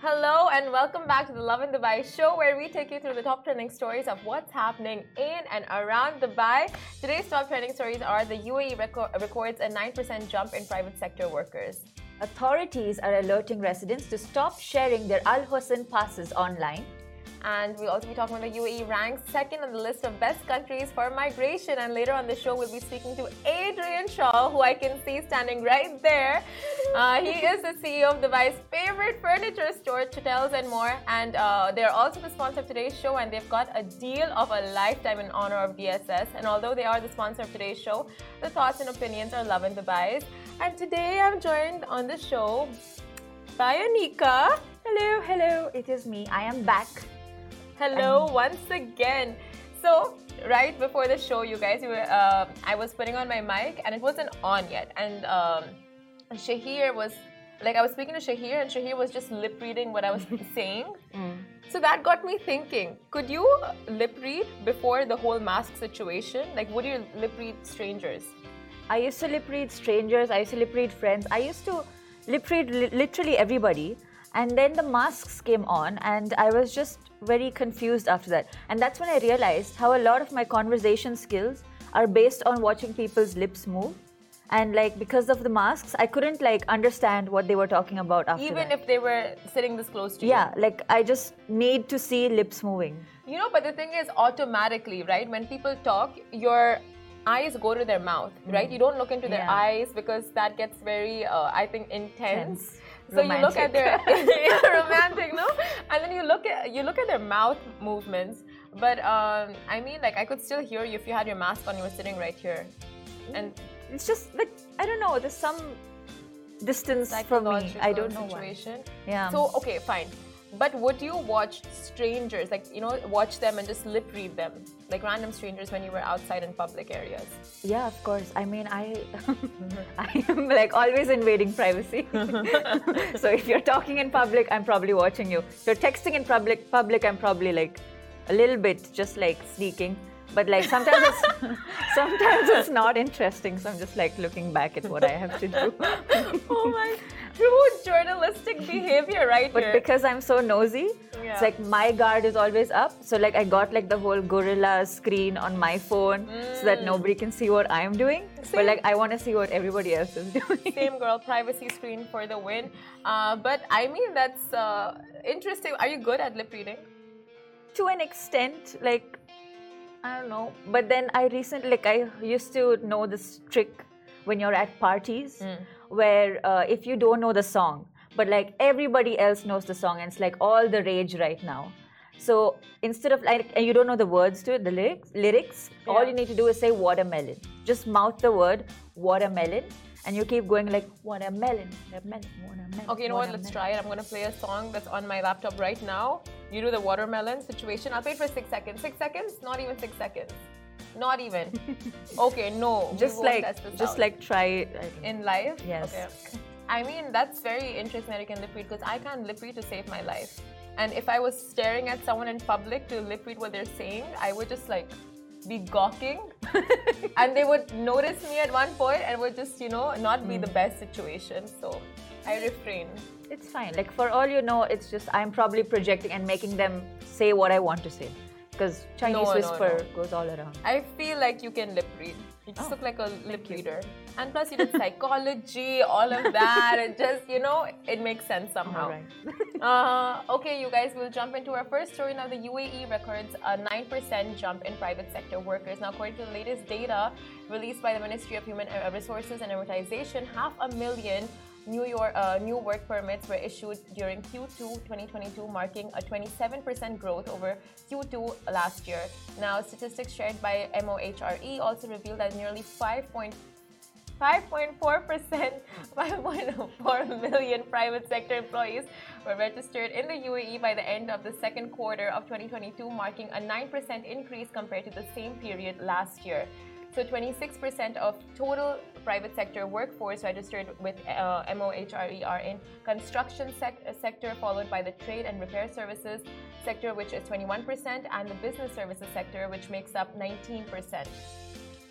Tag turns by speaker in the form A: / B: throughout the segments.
A: Hello and welcome back to the Lovin Dubai show where we take you through the top trending stories of what's happening in and around Dubai. Today's top trending stories are the UAE records a 9% jump in private sector workers.
B: Authorities are alerting residents to stop sharing their Al Hosn passes online.
A: And we'll also be talking about the UAE ranked second on the list of best countries for migration. And later on the show, we'll be speaking to Adrian Shaw, who I can see standing right there. Uh, he is the CEO of Dubai's favorite furniture store, Chotels and more. And uh, they're also the sponsor of today's show, and they've got a deal of a lifetime in honor of DSS. And although they are the sponsor of today's show, the thoughts and opinions are Lovin Dubai's. And today I'm joined on the show by Anika.
B: Hello, hello, it is me. I am back.
A: Hello once again. So right before the show, you guys, you were, uh, I was putting on my mic and it wasn't on yet, and um, Shahir was like I was speaking to Shahir and Shahir was just lip reading what I was saying. Mm. So that got me thinking, could you lip read before the whole mask situation? Like would you lip read strangers?
B: I used to lip read strangers, I used to lip read friends. I used to lip read li literally everybody. And then the masks came on, and I was just very confused after that. And that's when I realized how a lot of my conversation skills are based on watching people's lips move. And like because of the masks, I couldn't like understand what they were talking about after
A: Even
B: that.
A: if they were sitting this close to
B: you. Yeah, like I just need to see lips moving.
A: You know, but the thing is, automatically, right? When people talk, your eyes go to their mouth, right? Mm. You don't look into their yeah. eyes because that gets very, uh, I think, intense. Tense. So romantic. you look at their romantic, no? And then you look at you look at their mouth movements. But um, I mean, like I could still hear you if you had your mask on. You were sitting right here, and
B: it's just like I don't know. There's some distance from me. I don't know situation.
A: Why. Yeah. So okay, fine. But would you watch strangers, like, you know, watch them and just lip read them, like random strangers when you were outside in public areas?
B: Yeah, of course. I mean, I, I am like always invading privacy. so if you're talking in public, I'm probably watching you. If you're texting in public, public, I'm probably like a little bit just like sneaking. But like sometimes it's sometimes it's not interesting. So I'm just like looking back at what I have to do.
A: oh my journalistic behavior right
B: but
A: here.
B: because i'm so nosy yeah. it's like my guard is always up so like i got like the whole gorilla screen on my phone mm. so that mm. nobody can see what i'm doing Same. but like i want to see what everybody else is doing
A: Same girl, privacy screen for the win. Uh, but I mean, that's uh, interesting. Are you good at lip reading?
B: To an extent, like, I don't know. But then I recently, like, I used to know this trick when you're at parties. Mm where uh, if you don't know the song, but like everybody else knows the song, and it's like all the rage right now. So instead of like, and you don't know the words to it, the lyrics, lyrics, yeah. all you need to do is say watermelon. Just mouth the word watermelon, and you keep going like watermelon, watermelon, watermelon.
A: Okay, you know what? Let's try it. I'm gonna play a song that's on my laptop right now. You do the watermelon situation. I'll play it for six seconds. Six seconds? Not even six seconds. Not even. okay, no.
B: Just like just out. like try it
A: in life.
B: Yes.
A: Okay. I mean that's very interesting that you can lip read because I can't lip read to save my life. And if I was staring at someone in public to lip read what they're saying, I would just like be gawking and they would notice me at one point and would just you know not be mm. the best situation so i refrain
B: it's fine like for all you know it's just i'm probably projecting and making them say what i want to say because Chinese no, whisper no, no. goes all around.
A: I feel like you can lip read. You just oh, look like a lip reader. And plus, you did psychology, all of that. it just, you know, it makes sense somehow. Right. uh, okay, you guys, we'll jump into our first story now. The UAE records a 9% jump in private sector workers. Now, according to the latest data released by the Ministry of Human Resources and Emiratisation, half a million New York uh, new work permits were issued during Q2 2022, marking a 27% growth over Q2 last year. Now, statistics shared by MOHRE also revealed that nearly 5.5.4%, 5.4 million private sector employees were registered in the UAE by the end of the second quarter of 2022, marking a 9% increase compared to the same period last year. So 26% of total private sector workforce registered with uh, MOHRER in construction sec sector, followed by the trade and repair services sector, which is 21%, and the business services sector, which makes up 19%.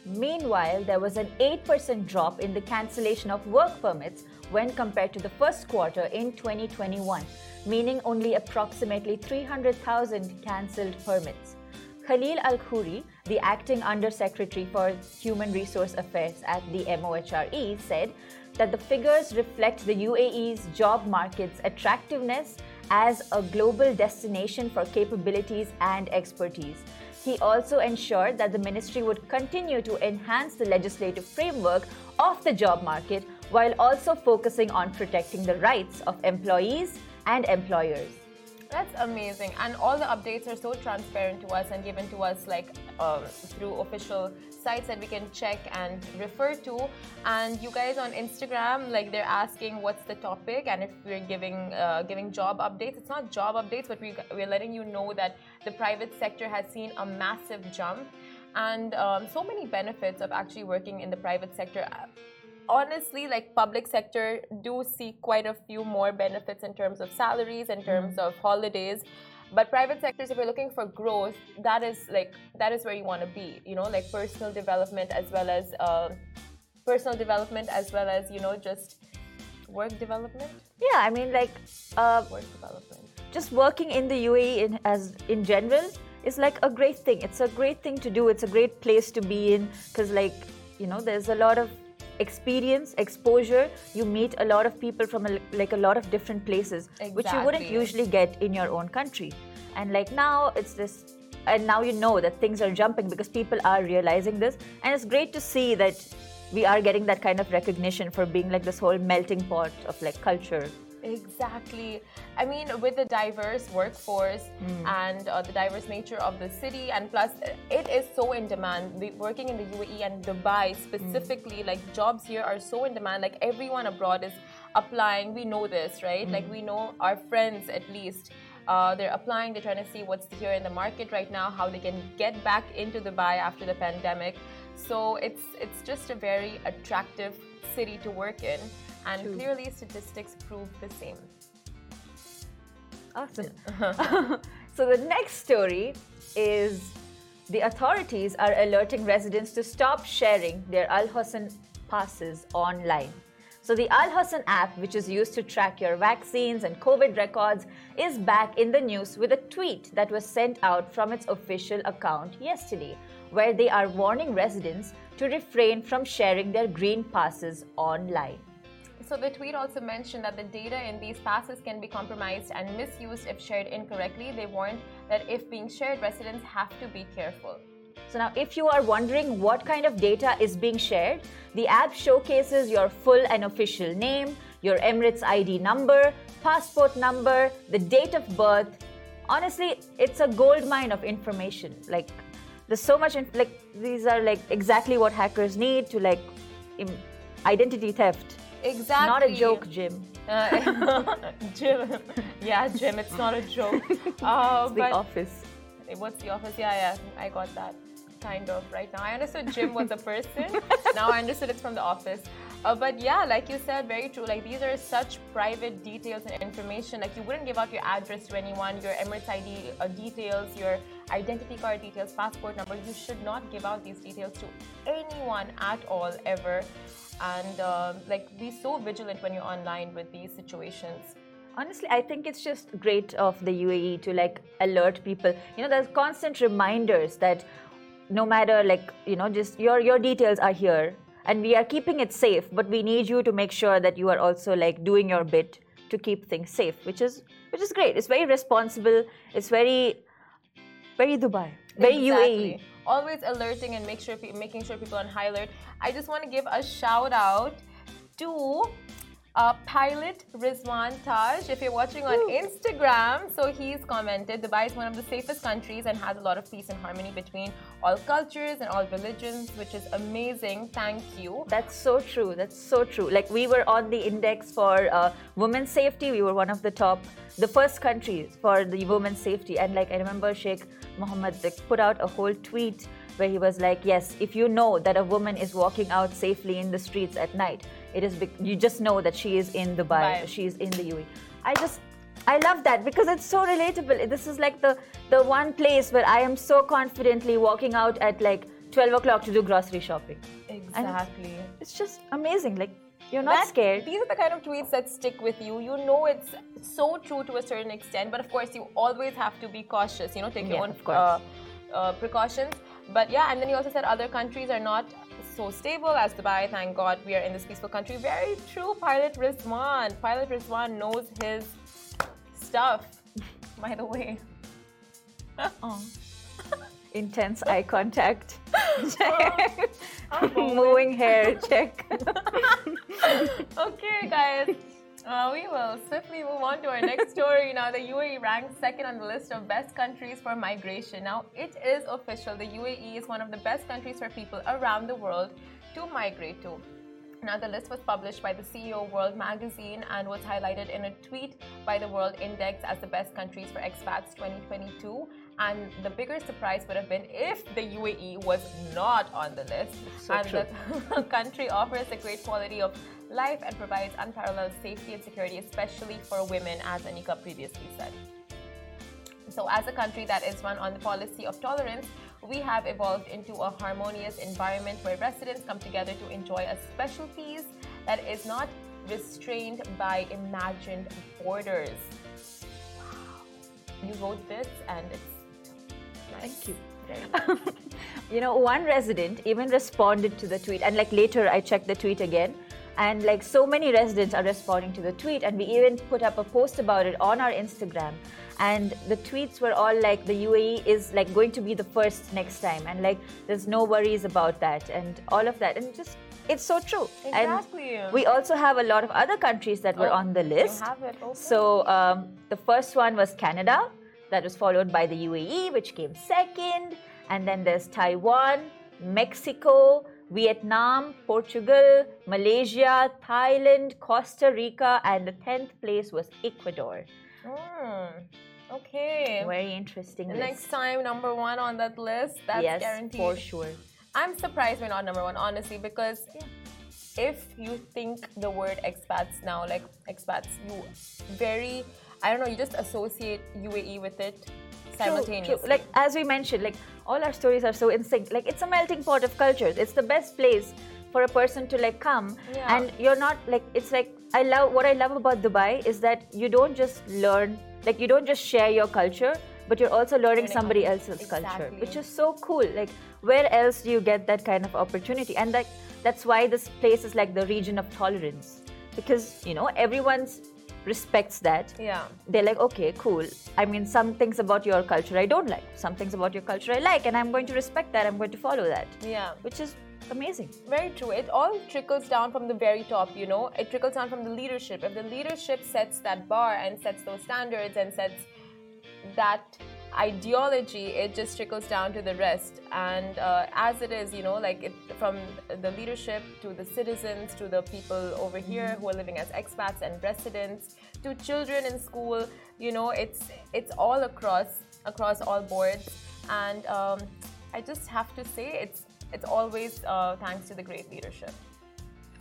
B: Meanwhile, there was an 8% drop in the cancellation of work permits when compared to the first quarter in 2021, meaning only approximately 300,000 cancelled permits. Khalil Al Khoori, the acting Undersecretary for Human Resource Affairs at the MOHRE, said that the figures reflect the UAE's job market's attractiveness as a global destination for capabilities and expertise. He also ensured that the ministry would continue to enhance the legislative framework of the job market while also focusing on protecting the rights of employees and employers.
A: That's amazing. And all the updates are so transparent to us and given to us like uh, through official sites that we can check and refer to. And you guys on Instagram, like they're asking what's the topic and if we're giving uh, giving job updates. It's not job updates, but we, we're letting you know that the private sector has seen a massive jump and um, so many benefits of actually working in the private sector honestly, like public sector do see quite a few more benefits in terms of salaries, in terms mm. of holidays. But private sectors, if you're looking for growth, that is like that is where you want to be. You know, like personal development as well as uh, personal development as well as you know just work development.
B: Yeah, I mean like uh,
A: work development.
B: Just working in the UAE in, as in general is like a great thing. It's a great thing to do. It's a great place to be in because like you know there's a lot of experience exposure you meet a lot of people from a, like a lot of different places exactly. which you wouldn't usually get in your own country. And like now it's this and now you know that things are jumping because people are realizing this. And it's great to see that we are getting that kind of recognition for being like this whole melting pot of like culture
A: Exactly. I mean, with the diverse workforce mm. and uh, the diverse nature of the city, and plus, it is so in demand. The, working in the UAE and Dubai specifically, mm. like jobs here are so in demand. Like everyone abroad is applying. We know this, right? Mm. Like we know our friends at least. Uh, they're applying. They're trying to see what's here in the market right now, how they can get back into Dubai after the pandemic. So it's it's just a very attractive city to work in and True. clearly statistics prove the same.
B: Awesome. so the next story is the authorities are alerting residents to stop sharing their Al Hosn passes online. So the Al Hosn app, which is used to track your vaccines and COVID records, is back in the news with a tweet that was sent out from its official account yesterday, where they are warning residents to refrain from sharing their green passes online.
A: So the tweet also mentioned that the data in these passes can be compromised and misused if shared incorrectly. They warned that if being shared, residents have to be careful.
B: So now if you are wondering what kind of data is being shared, the app showcases your full and official name, your Emirates ID number, passport number, the date of birth. Honestly, it's a gold mine of information. Like there's so much like these are like exactly what hackers need to like identity theft
A: Exactly.
B: Not a joke, Jim.
A: Uh, Jim. Yeah, Jim, it's not a joke.
B: Uh, the office.
A: What's the office? Yeah, yeah, I got that. Kind of right now. I understood Jim was a person. now I understood it's from the office. Uh, but yeah, like you said, very true. Like these are such private details and information. Like you wouldn't give out your address to anyone, your Emirates ID uh, details, your identity card details, passport number. You should not give out these details to anyone at all ever and uh, like be so vigilant when you're online with these situations.
B: Honestly i think it's just great of the uae to like alert people. You know there's constant reminders that no matter like you know just your your details are here and we are keeping it safe but we need you to make sure that you are also like doing your bit to keep things safe which is which is great. It's very responsible. It's very very dubai. Very exactly. uae
A: always alerting and make sure making sure people on high alert. I just want to give a shout out to uh, pilot Rizwan Taj. If you're watching on Ooh. Instagram, so he's commented Dubai is one of the safest countries and has a lot of peace and harmony between all cultures and all religions, which is amazing. Thank you.
B: That's so true. That's so true. Like we were on the index for uh, women's safety, we were one of the top, the first countries for the women's safety. And like I remember Sheikh Mohammed put out a whole tweet where he was like, Yes, if you know that a woman is walking out safely in the streets at night, it is you just know that she is in Dubai, Dubai. she is in the UAE. I just I love that because it's so relatable. This is like the the one place where I am so confidently walking out at like 12 o'clock to do grocery shopping.
A: Exactly.
B: And it's just amazing. Like, you're not that, scared.
A: These are the kind of tweets that stick with you. You know it's so true to a certain extent, but of course, you always have to be cautious, you know, take your own uh, uh, precautions. But yeah, and then you also said other countries are not so stable as Dubai. Thank God we are in this peaceful country. Very true, Pilot Rizwan. Pilot Rizwan knows his stuff, by the way.
B: oh. Intense eye contact. Oh, Moving hair, check.
A: okay, guys. Uh, we will swiftly move on to our next story. Now, the UAE ranks second on the list of best countries for migration. Now, it is official. The UAE is one of the best countries for people around the world to migrate to. Now, the list was published by the CEO World Magazine and was highlighted in a tweet by the World Index as the best countries for expats 2022. And the bigger surprise would have been if the UAE was not on the list.
B: So
A: and
B: true.
A: the country offers a great quality of life and provides unparalleled safety and security, especially for women, as Anika previously said. So, as a country that is run on the policy of tolerance, we have evolved into a harmonious environment where residents come together to enjoy a special peace that is not restrained by imagined borders. Wow. You wrote this and it's.
B: Thank you. you know, one resident even responded to the tweet, and like later I checked the tweet again, and like so many residents are responding to the tweet, and we even put up a post about it on our Instagram. And the tweets were all like the UAE is like going to be the first next time, and like there's no worries about that, and all of that, and just it's so true.
A: Exactly.
B: And we also have a lot of other countries that were
A: oh,
B: on the list.
A: You have it. Okay.
B: So um, the first one was Canada. That was followed by the UAE, which came second. And then there's Taiwan, Mexico, Vietnam, Portugal, Malaysia, Thailand, Costa Rica, and the 10th place was Ecuador.
A: Mm, okay.
B: Very interesting. List.
A: Next time, number one on that list. That's
B: yes,
A: guaranteed.
B: for sure.
A: I'm surprised we're not number one, honestly, because if you think the word expats now, like expats, you very, I don't know, you just associate UAE with it simultaneously.
B: True, true. Like as we mentioned, like all our stories are so in sync. Like it's a melting pot of cultures. It's the best place for a person to like come,
A: yeah.
B: and you're not like it's like I love what I love about Dubai is that you don't just learn, like you don't just share your culture, but you're also learning, somebody else's
A: exactly.
B: culture, which is so cool. Like where else do you get that kind of opportunity? And like that's why this place is like the region of tolerance because you know everyone's respects that.
A: Yeah.
B: They're like, okay, cool. I mean, some things about your culture I don't like. Some things about your culture I like, and I'm going to respect that. I'm going to follow that.
A: Yeah.
B: Which is amazing.
A: Very true. It all trickles down from the very top, you know. It trickles down from the leadership. If the leadership sets that bar and sets those standards and sets that ideology, it just trickles down to the rest. And uh, as it is, you know, like it, from the leadership to the citizens to the people over here who are living as expats and residents to children in school, you know, it's it's all across across all boards. And um, I just have to say, it's it's always uh, thanks to the great leadership.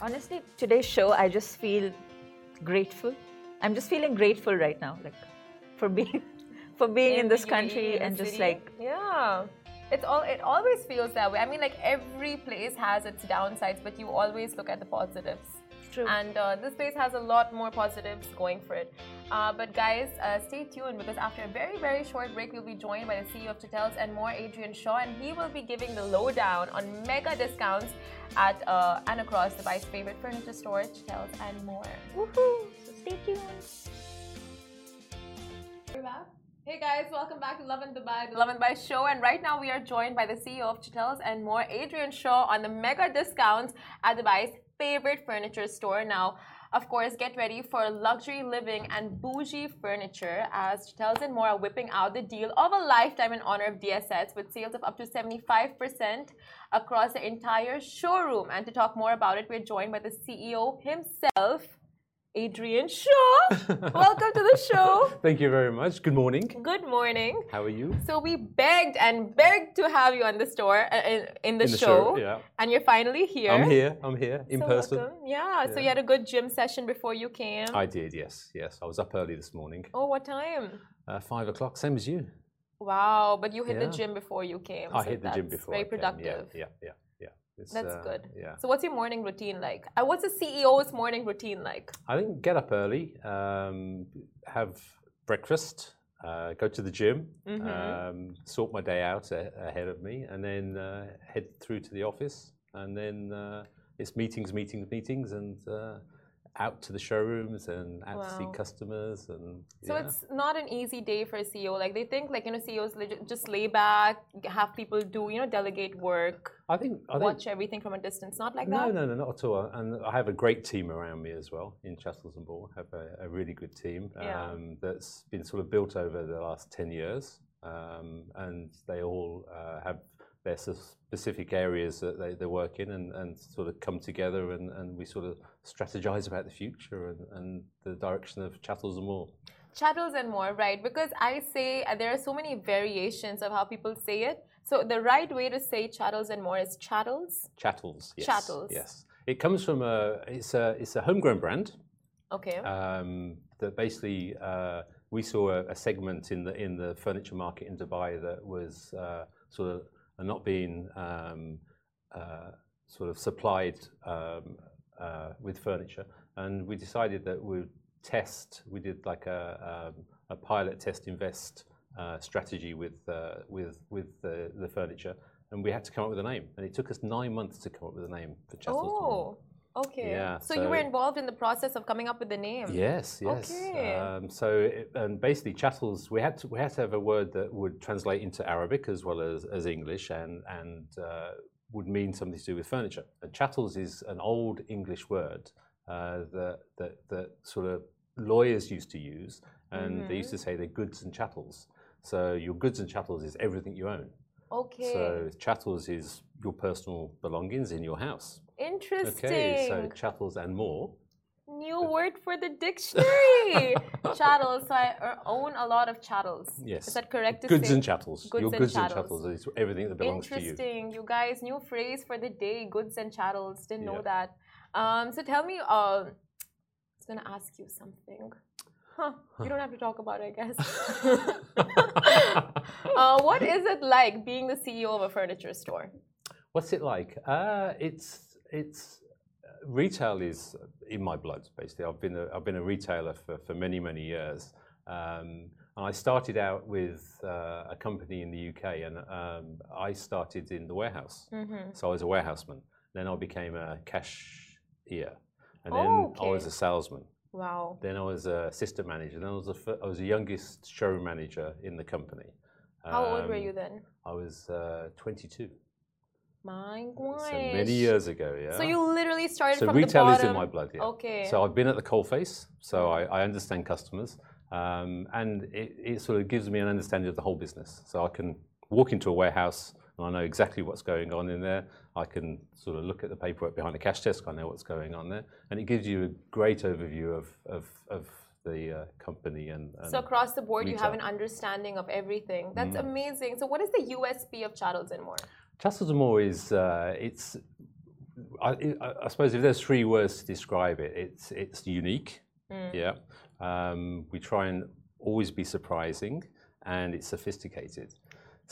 B: Honestly, today's show, I just feel grateful. I'm just feeling grateful right now, like for being for being in, in this country and just like
A: yeah. It's all it always feels that way. I mean like every place has its downsides but you always look at the positives.
B: True.
A: and uh, this place has a lot more positives going for it. Uh, but guys uh, stay tuned because after a very very short break we'll be joined by the ceo of Chitels and more adrian shaw and he will be giving the lowdown on mega discounts at uh, and across Dubai's favorite furniture store Chitels and more.
B: Woohoo!
A: Hey guys, welcome back to Lovin Dubai, the Lovin Dubai show. And right now we are joined by the CEO of Chitels and more, Adrian Shaw, on the mega discounts at Dubai's favorite furniture store. Now, of course, get ready for luxury living and bougie furniture as Chitels and more are whipping out the deal of a lifetime in honor of DSS with sales of up to 75% across the entire showroom. And to talk more about it, we're joined by the CEO himself. Adrian Shaw. Welcome to the show.
C: Thank you very much. Good morning.
A: Good morning.
C: How are you?
A: So we begged and begged to have you on the store uh, in, in, the,
C: in the
A: show,
C: show, yeah.
A: and you're finally here.
C: I'm here. I'm here in
A: so
C: person.
A: Welcome. Yeah, yeah. So you had a good gym session before you came.
C: I did. Yes. Yes. I was up early this morning.
A: Oh, what time?
C: Uh, five o'clock. Same as you.
A: Wow, but you hit yeah. the gym before you came.
C: I so hit the gym before.
A: Very productive.
C: Yeah, yeah, yeah. Yeah.
A: that's uh, good.
C: Yeah.
A: So, what's your morning routine like? Uh, what's a CEO's morning routine like?
C: I think get up early, um, have breakfast, uh, go to the gym, mm-hmm. um, sort my day out a- ahead of me, and then uh, head through to the office. And then uh, it's meetings, meetings, meetings, and uh, out to the showrooms and out wow. to see customers and
A: so it's not an easy day for a ceo like they think like you know ceos just lay back have people do you know delegate work
C: i think I
A: watch
C: think,
A: everything from a distance. Not like
C: no,
A: that?
C: no no no not at all. And i have a great team around me as well in chattels and ball have a, a really good team
A: yeah.
C: um, that's been sort of built over the last 10 years. Um, and they all uh, have their specific areas that they, they work in and, and sort of come together and, and we sort of strategize about the future and, and the direction of chattels and more.
A: Chattels and more, right? Because I say uh, there are so many variations of how people say it. So the right way to say chattels and more is chattels.
C: Chattels, yes.
A: Chattels.
C: Yes. It comes from a it's a it's a homegrown brand.
A: Okay.
C: Um, that basically uh, we saw a, a, segment in the in the furniture market in Dubai that was uh, sort of not being um, uh, sort of supplied um, uh, with furniture. And we decided that we'd test, we did like a, um, pilot test invest uh, strategy with, with, with the, furniture. And we had to come up with a name. And it took us nine months to come up with a name for Chattels.
A: Oh. Okay.
C: Yeah.
A: So, so, you were involved in the process of coming up with the name.
C: Yes. Yes.
A: Okay. Um,
C: so it, and basically chattels, we had to we had to have a word that would translate into Arabic as well as, as English and and uh, would mean something to do with furniture. And chattels is an old English word uh, that, that, that sort of lawyers used to use, and mm-hmm. they used to mm-hmm. say they're goods and chattels. So your goods and chattels is everything you own.
A: Okay.
C: So chattels is your personal belongings in your house.
A: Interesting.
C: Okay, so chattels and more.
A: New word for the dictionary. chattels. So I own a lot of chattels.
C: Yes.
A: Is that correct to
C: goods and chattels.
A: Goods
C: Your
A: and
C: goods
A: chattels.
C: and chattels is everything that belongs to you.
A: Interesting. You guys, new phrase for the day, goods and chattels. Didn't yeah. know that. Um, so tell me, uh, I was going to ask you something. Huh, you don't have to talk about it, I guess. uh, what is it like being the CEO of a furniture store?
C: What's it like? Uh, it's it's retail is in my blood, basically. I've been a, I've been a retailer for, for many, many years. Um, and I started out with uh, a company in the UK, and um, I started in the warehouse. Mm-hmm. So I was a warehouseman. Then I became a cashier, and then
A: oh, okay.
C: I was a salesman.
A: Wow.
C: Then I was a assistant manager. Then I was a, I was the youngest showroom manager in the company.
A: How um, old were you um, then?
C: I was uh, 22.
A: My gosh.
C: So many years ago, yeah.
A: So you literally started
C: so
A: from
C: retail
A: the
C: bottom. is in my blood, yeah.
A: Okay.
C: So I've been at the coalface, so I, I understand customers, um, and it, it, sort of gives me an understanding of the whole business. So I can walk into a warehouse and I know exactly what's going on in there. I can sort of look at the paperwork behind the cash desk. I know what's going on there, and it gives you a great overview of of, of the uh, company and, and,
A: so across the board retail. you have an understanding of everything that's mm. amazing so what is the usp of chattels and more
C: More is uh, it's. I, I, suppose if there's three words to describe it, it's it's unique. Mm. Yeah, um, we try and always be surprising, and it's sophisticated.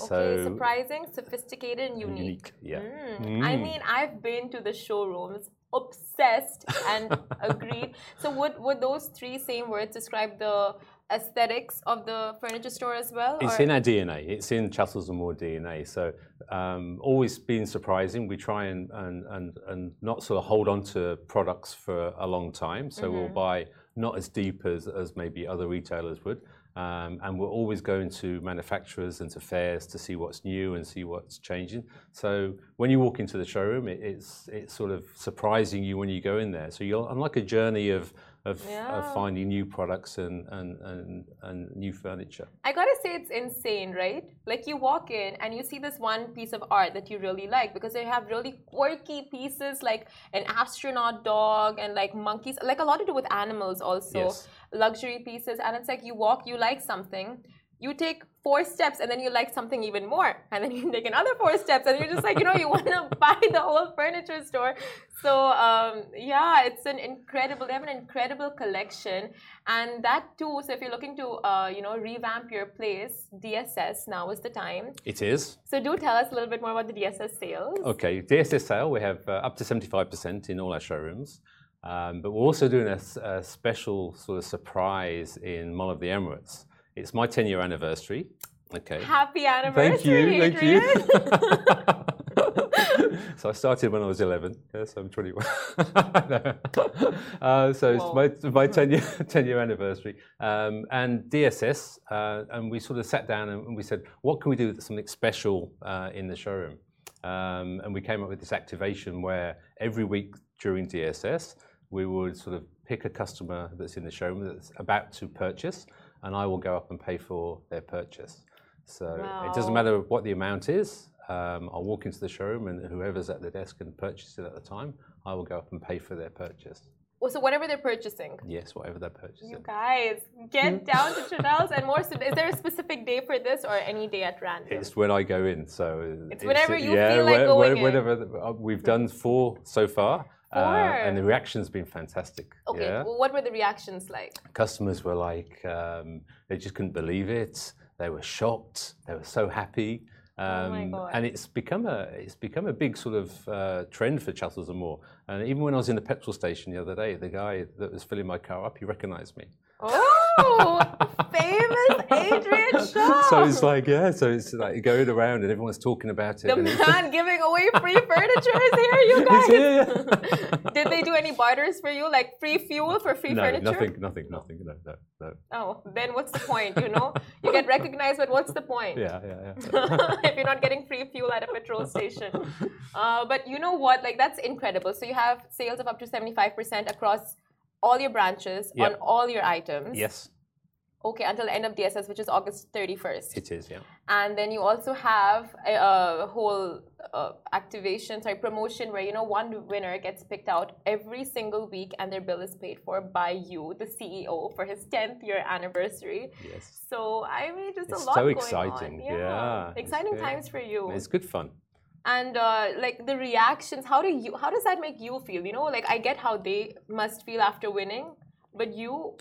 A: Okay, so, surprising, sophisticated, and unique.
C: unique yeah.
A: Mm. Mm. I mean, I've been to the showrooms, obsessed, and agreed. So, would would those three same words describe the aesthetics of the furniture store as well?
C: It's or? in our DNA. It's in Chattels and More DNA. So um, always been surprising. We try and, and, and, and not sort of hold on to products for a long time. So mm-hmm. we'll buy not as deep as, as maybe other retailers would. Um, and we're always going to manufacturers and to fairs to see what's new and see what's changing. So when you walk into the showroom, it, it's it's sort of surprising you when you go in there. So you're on like a journey of of, yeah. of finding new products and, and, and, and new furniture.
A: I gotta say, it's insane, right? Like you walk in and you see this one piece of art that you really like because they have really quirky pieces like an astronaut dog and like monkeys, like a lot to do with animals also,
C: yes.
A: luxury pieces. And it's like you walk, you like something you take four steps and then you like something even more and then you take another four steps and you're just like you know you want to buy the whole furniture store. So um, yeah it's an incredible they have an incredible collection. And that too so if you're looking to uh, you know revamp your place dss now is the time.
C: It is.
A: So do tell us a little bit more about the dss sales.
C: Okay dss sale we have uh, up to 75% in all our showrooms. Um, but we're also doing a, a special sort of surprise in Mall of the Emirates it's my 10 year anniversary. Okay.
A: Happy anniversary.
C: Thank you. Thank you. so I started when I was 11. Yes, I'm 21. uh, so Whoa. it's my, my 10 year, 10 year anniversary. Um, and DSS, uh, and we sort of sat down and we said, what can we do that's something special uh, in the showroom? Um, and we came up with this activation where every week during DSS, we would sort of pick a customer that's in the showroom that's about to purchase and I will go up and pay for their purchase. So wow. it doesn't matter what the amount is. Um, I'll walk into the showroom and whoever's at the desk and purchase it at the time, I will go up and pay for their purchase.
A: Well, so whatever they're purchasing.
C: Yes, whatever they're purchasing.
A: You guys, get down to Chanel's and more. So is there a specific day for this or any day at random?
C: It's when I go in. So
A: it's, it's whenever you yeah, feel like where, going
C: whenever. Uh, we've done four so far. Uh, and the reaction's been fantastic.
A: Okay,
C: yeah?
A: well, what were the reactions like?
C: Customers were like, um, they just couldn't believe it. They were shocked. They were so happy.
A: Oh um,
C: oh and it's become a it's become a big sort of uh, trend for Chattels and More. And even when I was in the petrol station the other day, the guy that was filling my car up, he recognised me.
A: Oh, famous Adrian Shaw.
C: So it's like, yeah, so it's like going around and everyone's talking about it.
A: The man giving away free furniture is here, you guys. Here, yeah. Did they do any barters for you, like free fuel for free
C: no,
A: furniture?
C: nothing, nothing, nothing. No, no, no.
A: Oh, then what's the point? You know, you get recognized, but what's the point?
C: Yeah, yeah, yeah.
A: if you're not getting free fuel at a petrol station. Uh, but you know what? Like that's incredible. So you have sales of up to seventy-five percent across all your branches yep. on all your items.
C: Yes.
A: Okay, until the end of DSS, which is August 31st.
C: It is, yeah.
A: And then you also have a, a whole uh, activation, sorry, promotion where, you know, one winner gets picked out every single week and their bill is paid for by you, the CEO, for his 10th year anniversary.
C: Yes.
A: So, I mean, just
C: it's
A: a lot
C: so exciting.
A: Yeah.
C: yeah
A: exciting times for you.
C: It's good fun
A: and uh, like the reactions how do you how does that make you feel you know like i get how they must feel after winning but you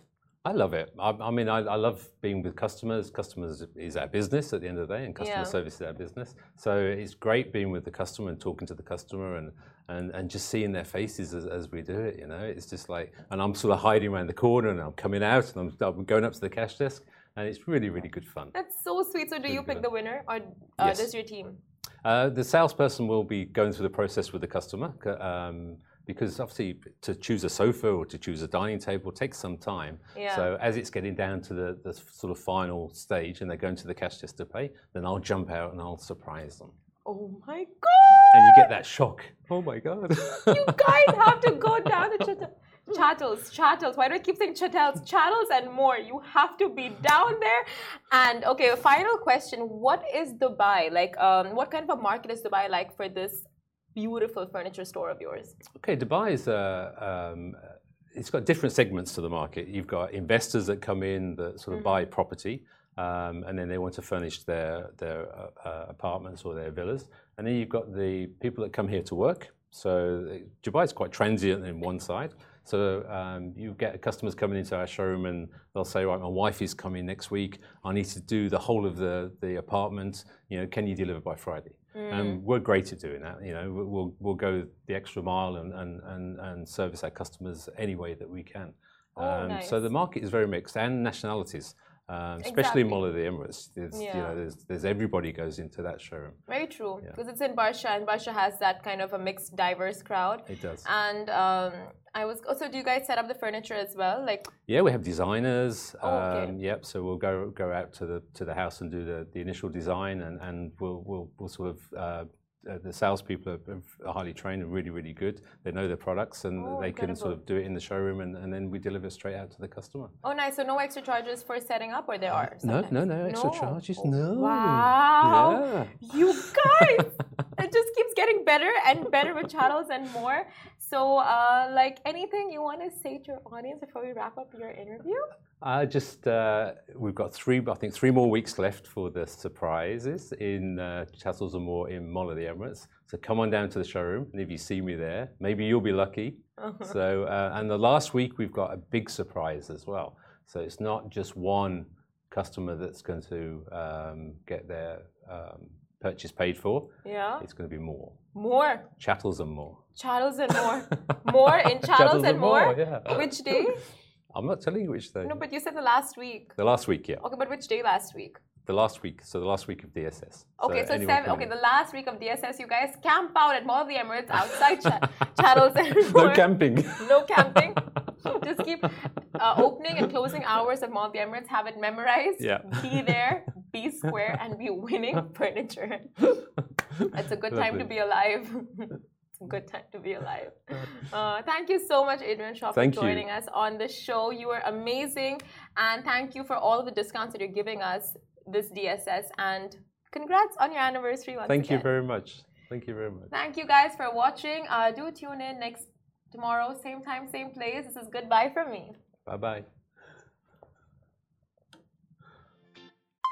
C: I love it. I, I mean, I, I, love being with customers. Customers is our business at the end of the day, and customer yeah. service is our business. So it's great being with the customer and talking to the customer and, and, and just seeing their faces as, as we do it. You know, it's just like, and I'm sort of hiding around the corner and I'm coming out and I'm, I'm going up to the cash desk, and it's really, really good fun.
A: That's so sweet. So do you pick the winner, or uh, yes. does your team?
C: Uh, the salesperson will be going through the process with the customer um, because obviously to choose a sofa or to choose a dining table takes some time.
A: Yeah.
C: So as it's getting down to the, the sort of final stage and they're going to the cash desk to pay, then I'll jump out and I'll surprise them.
A: Oh my god!
C: And you get that shock. Oh my god!
A: you guys have to go down to chattels, chattels. Why do I keep saying chattels? Chattels and more. You have to be down there. And okay, final question: What is Dubai like? Um, what kind of a market is Dubai like for this beautiful furniture store of yours?
C: Okay, Dubai is a. Uh, um, it's got different segments to the market. You've got investors that come in that sort of mm-hmm. buy property. Um, and then they want to furnish their their uh, uh, apartments or their villas. And then you've got the people that come here to work. So Dubai is quite transient in one side. So um, you get customers coming into our showroom and they'll say, right, my wife is coming next week. I need to do the whole of the, the apartment. You know, can you deliver by Friday? Mm. And we're great at doing that. You know, we'll, we'll go the extra mile and, and, and, and service our customers any way that we can.
A: Oh, um, nice.
C: So the market is very mixed and nationalities. Um, especially in Mall of the Emirates, there's, yeah. you know, there's, there's, everybody goes into that showroom.
A: Very true, because yeah. it's in Barsha, and Barsha has that kind of a mixed, diverse crowd.
C: It does.
A: And um, I was also. Do you guys set up the furniture as well? Like.
C: Yeah, we have designers.
A: Oh, okay.
C: Um, yep. So we'll go go out to the to the house and do the, the initial design, and, and we'll, we'll we'll sort of uh, uh, the salespeople are, are, highly trained and really, really good. They know their products and
A: oh,
C: they
A: incredible.
C: can sort of do it in the showroom and, and, then we deliver straight out to the customer.
A: Oh, nice. So no extra charges for setting up or there are?
C: Sometimes? No, no, no extra no. charges. Oh, no.
A: Wow. Yeah. You guys, it just keeps getting better and better with channels and more. So, uh, like anything you want to say to your audience before we wrap up your interview?
C: Uh, just uh, we've got three, I think, three more weeks left for the surprises in uh, and More in Mall of the Emirates. So come on down to the showroom, and if you see me there, maybe you'll be lucky. so, uh, and the last week we've got a big surprise as well. So it's not just one customer that's going to um, get their um, purchase paid for.
A: Yeah.
C: It's going to be more.
A: More.
C: Chattels and more.
A: Chattels and more. more in Chattels,
C: Chattels
A: and
C: and
A: more.
C: more, yeah.
A: Which day?
C: I'm not telling you which day.
A: No, but you said the last week.
C: The last week, yeah.
A: Okay, but which day last week?
C: The last week. So the last week of DSS.
A: Okay, so,
C: anyone
A: seven. Okay, the last week of DSS, you guys camp out at Mall of the Emirates outside Ch- more.
C: No camping.
A: No camping. Just keep uh, opening and closing hours of Mall of the Emirates. Have it memorized.
C: Yeah.
A: Be there, be square, and be winning furniture. It's a good time to be alive. Good time to be alive. Uh, thank you so much, Adrian Shaw, for
C: Thank you.
A: joining us on the show. You were amazing, and thank you for all of the discounts that you're giving us this DSS. And congrats on your anniversary once
C: Thank you very much. Thank you very much.
A: Thank you guys for watching. Uh, do tune in next tomorrow, same time, same place. This is goodbye from me.
C: Bye bye.